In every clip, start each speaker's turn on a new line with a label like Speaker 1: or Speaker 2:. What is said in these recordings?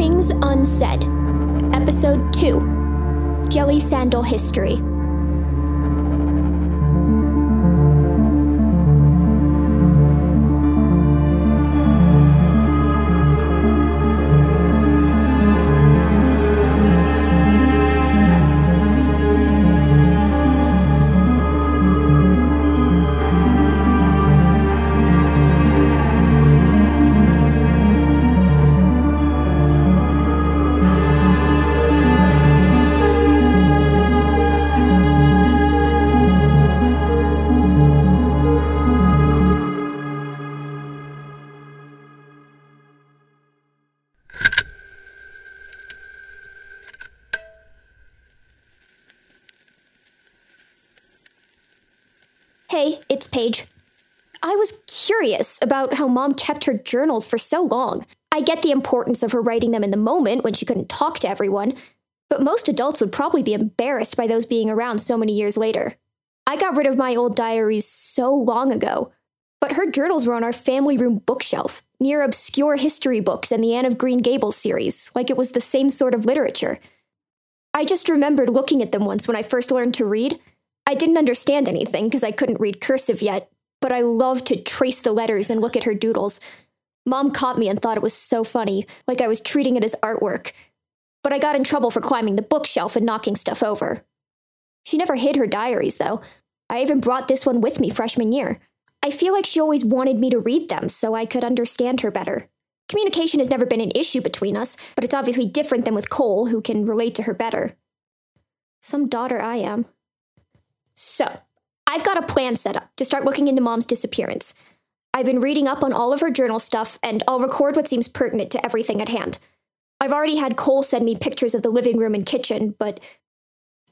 Speaker 1: Things Unsaid, Episode 2 Jelly Sandal History. Hey, it's Paige. I was curious about how mom kept her journals for so long. I get the importance of her writing them in the moment when she couldn't talk to everyone, but most adults would probably be embarrassed by those being around so many years later. I got rid of my old diaries so long ago, but her journals were on our family room bookshelf, near obscure history books and the Anne of Green Gables series, like it was the same sort of literature. I just remembered looking at them once when I first learned to read I didn't understand anything because I couldn't read cursive yet, but I loved to trace the letters and look at her doodles. Mom caught me and thought it was so funny, like I was treating it as artwork. But I got in trouble for climbing the bookshelf and knocking stuff over. She never hid her diaries, though. I even brought this one with me freshman year. I feel like she always wanted me to read them so I could understand her better. Communication has never been an issue between us, but it's obviously different than with Cole, who can relate to her better. Some daughter I am. So, I've got a plan set up to start looking into mom's disappearance. I've been reading up on all of her journal stuff, and I'll record what seems pertinent to everything at hand. I've already had Cole send me pictures of the living room and kitchen, but.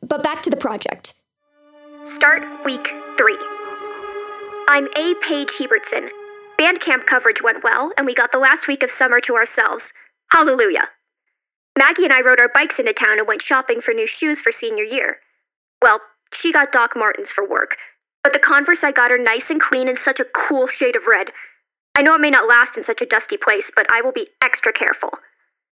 Speaker 1: But back to the project.
Speaker 2: Start week three. I'm A. Paige Hebertson. Band camp coverage went well, and we got the last week of summer to ourselves. Hallelujah. Maggie and I rode our bikes into town and went shopping for new shoes for senior year. Well, she got Doc Martens for work, but the Converse I got are nice and clean in such a cool shade of red. I know it may not last in such a dusty place, but I will be extra careful.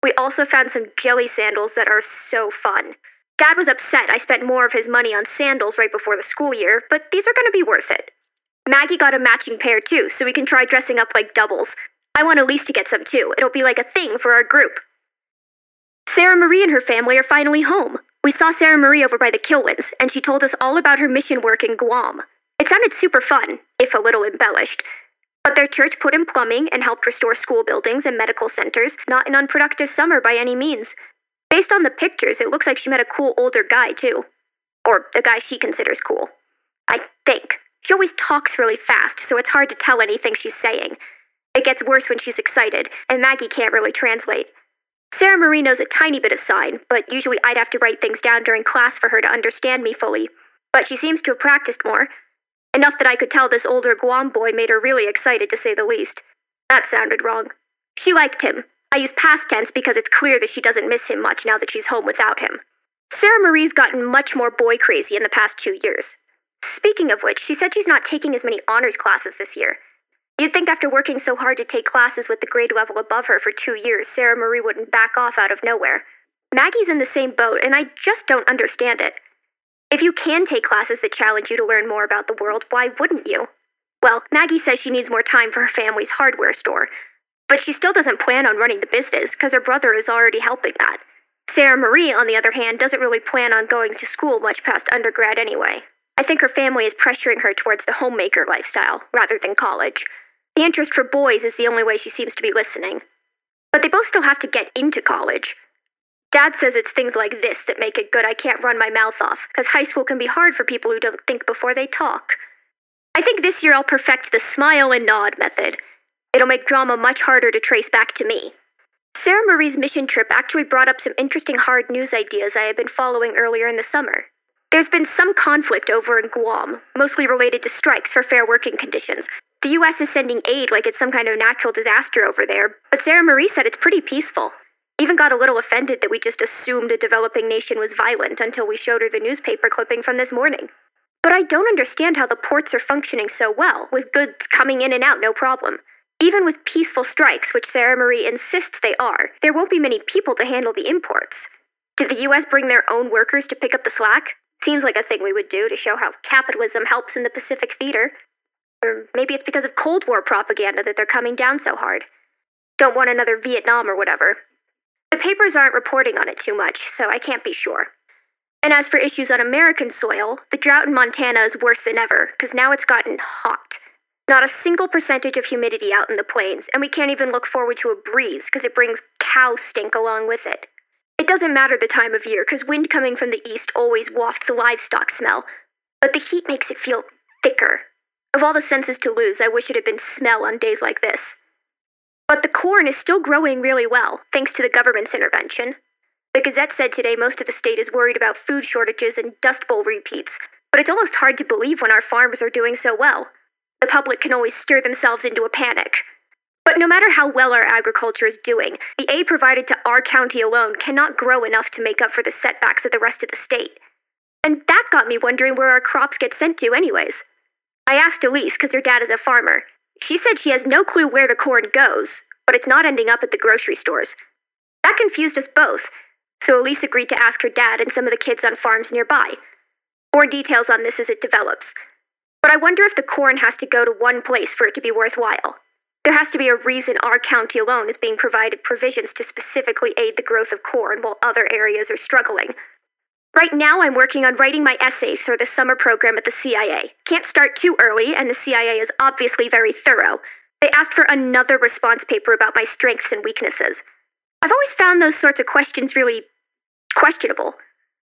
Speaker 2: We also found some jelly sandals that are so fun. Dad was upset I spent more of his money on sandals right before the school year, but these are going to be worth it. Maggie got a matching pair too, so we can try dressing up like doubles. I want Elise to get some too. It'll be like a thing for our group. Sarah Marie and her family are finally home. We saw Sarah Marie over by the Kilwins, and she told us all about her mission work in Guam. It sounded super fun, if a little embellished. But their church put in plumbing and helped restore school buildings and medical centers, not an unproductive summer by any means. Based on the pictures, it looks like she met a cool older guy, too. Or a guy she considers cool. I think. She always talks really fast, so it's hard to tell anything she's saying. It gets worse when she's excited, and Maggie can't really translate. Sarah Marie knows a tiny bit of sign, but usually I'd have to write things down during class for her to understand me fully. But she seems to have practiced more. Enough that I could tell this older Guam boy made her really excited, to say the least. That sounded wrong. She liked him. I use past tense because it's clear that she doesn't miss him much now that she's home without him. Sarah Marie's gotten much more boy crazy in the past two years. Speaking of which, she said she's not taking as many honors classes this year. You'd think after working so hard to take classes with the grade level above her for two years, Sarah Marie wouldn't back off out of nowhere. Maggie's in the same boat, and I just don't understand it. If you can take classes that challenge you to learn more about the world, why wouldn't you? Well, Maggie says she needs more time for her family's hardware store, but she still doesn't plan on running the business because her brother is already helping that. Sarah Marie, on the other hand, doesn't really plan on going to school much past undergrad anyway. I think her family is pressuring her towards the homemaker lifestyle rather than college. The interest for boys is the only way she seems to be listening. But they both still have to get into college. Dad says it's things like this that make it good I can't run my mouth off, because high school can be hard for people who don't think before they talk. I think this year I'll perfect the smile and nod method. It'll make drama much harder to trace back to me. Sarah Marie's mission trip actually brought up some interesting hard news ideas I had been following earlier in the summer. There's been some conflict over in Guam, mostly related to strikes for fair working conditions, the US is sending aid like it's some kind of natural disaster over there, but Sarah Marie said it's pretty peaceful. Even got a little offended that we just assumed a developing nation was violent until we showed her the newspaper clipping from this morning. But I don't understand how the ports are functioning so well, with goods coming in and out no problem. Even with peaceful strikes, which Sarah Marie insists they are, there won't be many people to handle the imports. Did the US bring their own workers to pick up the slack? Seems like a thing we would do to show how capitalism helps in the Pacific theater. Or maybe it's because of Cold War propaganda that they're coming down so hard. Don't want another Vietnam or whatever. The papers aren't reporting on it too much, so I can't be sure. And as for issues on American soil, the drought in Montana is worse than ever, because now it's gotten hot. Not a single percentage of humidity out in the plains, and we can't even look forward to a breeze because it brings cow stink along with it. It doesn't matter the time of year because wind coming from the east always wafts the livestock smell, but the heat makes it feel thicker. Of all the senses to lose, I wish it had been smell on days like this. But the corn is still growing really well, thanks to the government's intervention. The Gazette said today most of the state is worried about food shortages and Dust Bowl repeats, but it's almost hard to believe when our farmers are doing so well. The public can always stir themselves into a panic. But no matter how well our agriculture is doing, the aid provided to our county alone cannot grow enough to make up for the setbacks of the rest of the state. And that got me wondering where our crops get sent to, anyways. I asked Elise because her dad is a farmer. She said she has no clue where the corn goes, but it's not ending up at the grocery stores. That confused us both, so Elise agreed to ask her dad and some of the kids on farms nearby. More details on this as it develops. But I wonder if the corn has to go to one place for it to be worthwhile. There has to be a reason our county alone is being provided provisions to specifically aid the growth of corn while other areas are struggling. Right now, I'm working on writing my essays for the summer program at the CIA. Can't start too early, and the CIA is obviously very thorough. They asked for another response paper about my strengths and weaknesses. I've always found those sorts of questions really questionable.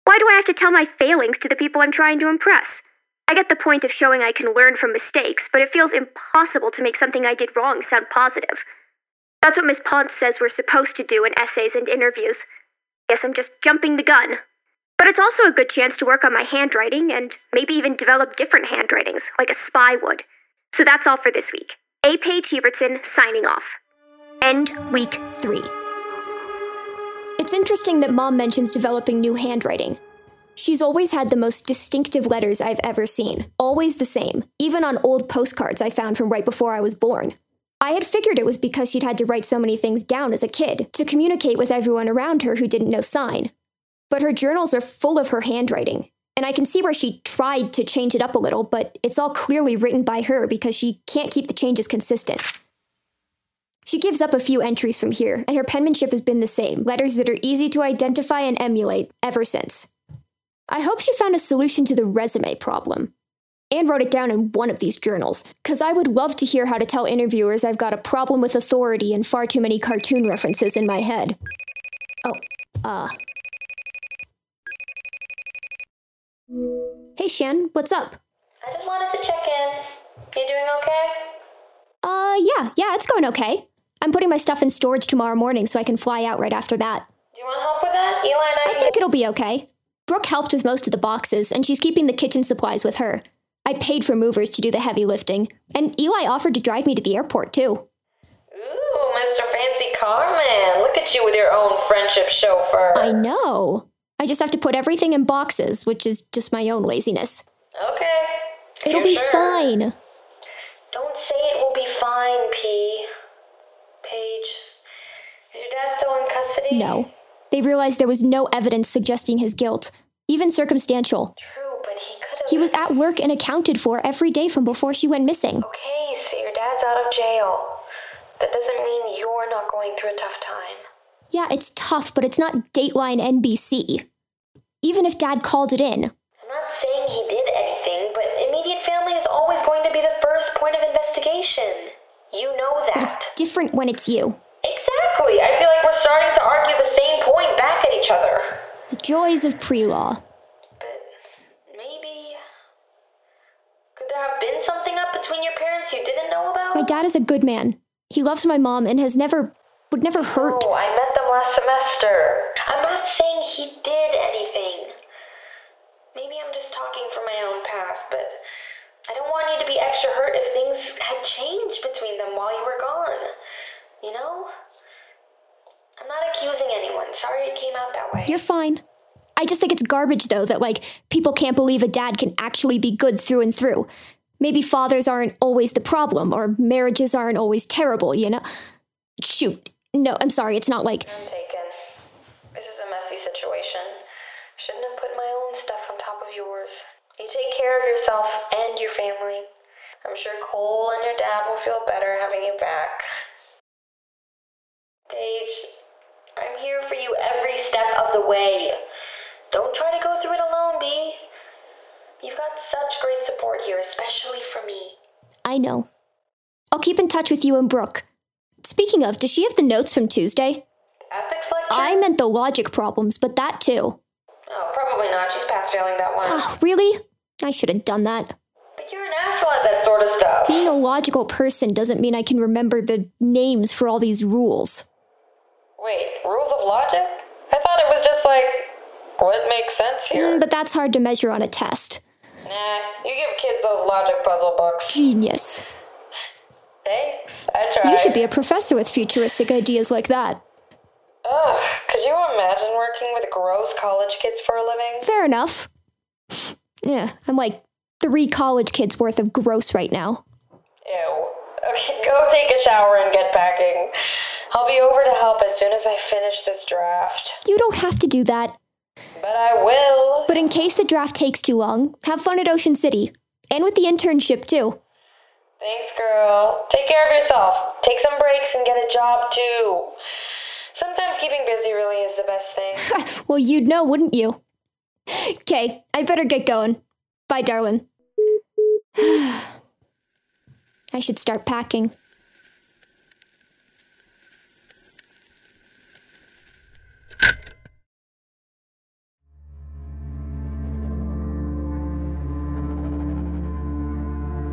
Speaker 2: Why do I have to tell my failings to the people I'm trying to impress? I get the point of showing I can learn from mistakes, but it feels impossible to make something I did wrong sound positive. That's what Miss Ponce says we're supposed to do in essays and interviews. Guess I'm just jumping the gun. But it's also a good chance to work on my handwriting and maybe even develop different handwritings, like a spy would. So that's all for this week. A. Paige Hebertson signing off.
Speaker 1: End week three. It's interesting that mom mentions developing new handwriting. She's always had the most distinctive letters I've ever seen, always the same, even on old postcards I found from right before I was born. I had figured it was because she'd had to write so many things down as a kid to communicate with everyone around her who didn't know sign. But her journals are full of her handwriting, and I can see where she tried to change it up a little, but it's all clearly written by her because she can't keep the changes consistent. She gives up a few entries from here, and her penmanship has been the same letters that are easy to identify and emulate ever since. I hope she found a solution to the resume problem and wrote it down in one of these journals, because I would love to hear how to tell interviewers I've got a problem with authority and far too many cartoon references in my head. Oh, uh. Hey, Shan, what's up?
Speaker 3: I just wanted to check in. You doing okay?
Speaker 1: Uh, yeah, yeah, it's going okay. I'm putting my stuff in storage tomorrow morning so I can fly out right after that.
Speaker 3: Do you want help with that? Eli and I.
Speaker 1: I think it'll be okay. Brooke helped with most of the boxes, and she's keeping the kitchen supplies with her. I paid for movers to do the heavy lifting, and Eli offered to drive me to the airport, too.
Speaker 3: Ooh, Mr. Fancy Car Man. Look at you with your own friendship chauffeur.
Speaker 1: I know. I just have to put everything in boxes, which is just my own laziness.
Speaker 3: Okay.
Speaker 1: It'll
Speaker 3: You're
Speaker 1: be
Speaker 3: sure?
Speaker 1: fine.
Speaker 3: Don't say it will be fine, P. Paige. Is your dad still in custody?
Speaker 1: No. They realized there was no evidence suggesting his guilt, even circumstantial.
Speaker 3: True, but he could have.
Speaker 1: He was at work and accounted for every day from before she went missing.
Speaker 3: Okay, so your dad's out of jail. That doesn't mean you're not going through a tough time.
Speaker 1: Yeah, it's tough, but it's not Dateline NBC. Even if Dad called it in,
Speaker 3: I'm not saying he did anything, but immediate family is always going to be the first point of investigation. You know that.
Speaker 1: but it's different when it's you.
Speaker 3: Exactly. I feel like we're starting to argue the same point back at each other.
Speaker 1: The joys of pre law.
Speaker 3: But maybe. Could there have been something up between your parents you didn't know about?
Speaker 1: My dad is a good man. He loves my mom and has never, would never hurt.
Speaker 3: Oh, I met them last semester. I'm not saying he did Want you to be extra hurt if things had changed between them while you were gone. You know? I'm not accusing anyone. Sorry it came out that way.
Speaker 1: You're fine. I just think it's garbage, though, that, like, people can't believe a dad can actually be good through and through.
Speaker 2: Maybe fathers aren't always the problem, or marriages aren't always terrible, you know? Shoot. No, I'm sorry, it's not like.
Speaker 3: I'm taken. This is a messy situation. Shouldn't have put my own stuff on top of yours. You take care of yourself and. I'm sure Cole and your dad will feel better having you back. Paige, I'm here for you every step of the way. Don't try to go through it alone, B. You've got such great support here, especially from me.
Speaker 2: I know. I'll keep in touch with you and Brooke. Speaking of, does she have the notes from Tuesday?
Speaker 3: Ethics lecture?
Speaker 2: I meant the logic problems, but that too.
Speaker 3: Oh, probably not. She's past failing that one.
Speaker 2: Oh, really? I should have done that.
Speaker 3: But you're a natural at that sort of stuff.
Speaker 2: Being a logical person doesn't mean I can remember the names for all these rules.
Speaker 3: Wait, rules of logic? I thought it was just like, what makes sense here?
Speaker 2: Mm, but that's hard to measure on a test.
Speaker 3: Nah, you give kids those logic puzzle books.
Speaker 2: Genius.
Speaker 3: Thanks, I tried.
Speaker 2: You should be a professor with futuristic ideas like that.
Speaker 3: Ugh, could you imagine working with gross college kids for a living?
Speaker 2: Fair enough. Yeah, I'm like three college kids worth of gross right now.
Speaker 3: Ew. Okay, go take a shower and get packing. I'll be over to help as soon as I finish this draft.
Speaker 2: You don't have to do that.
Speaker 3: But I will.
Speaker 2: But in case the draft takes too long, have fun at Ocean City. And with the internship, too.
Speaker 3: Thanks, girl. Take care of yourself. Take some breaks and get a job, too. Sometimes keeping busy really is the best thing.
Speaker 2: well, you'd know, wouldn't you? Okay, I better get going. Bye, darling. I should start packing.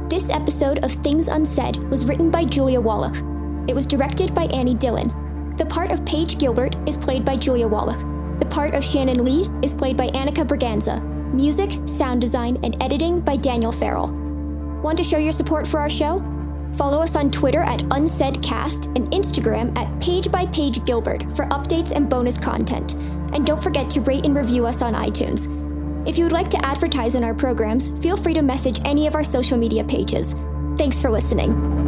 Speaker 2: This episode of Things Unsaid was written by Julia Wallach. It was directed by Annie Dillon. The part of Paige Gilbert is played by Julia Wallach. The part of Shannon Lee is played by Annika Braganza. Music, sound design, and editing by Daniel Farrell. Want to show your support for our show? Follow us on Twitter at UnsaidCast and Instagram at Page by Page Gilbert for updates and bonus content. And don't forget to rate and review us on iTunes. If you would like to advertise on our programs, feel free to message any of our social media pages. Thanks for listening.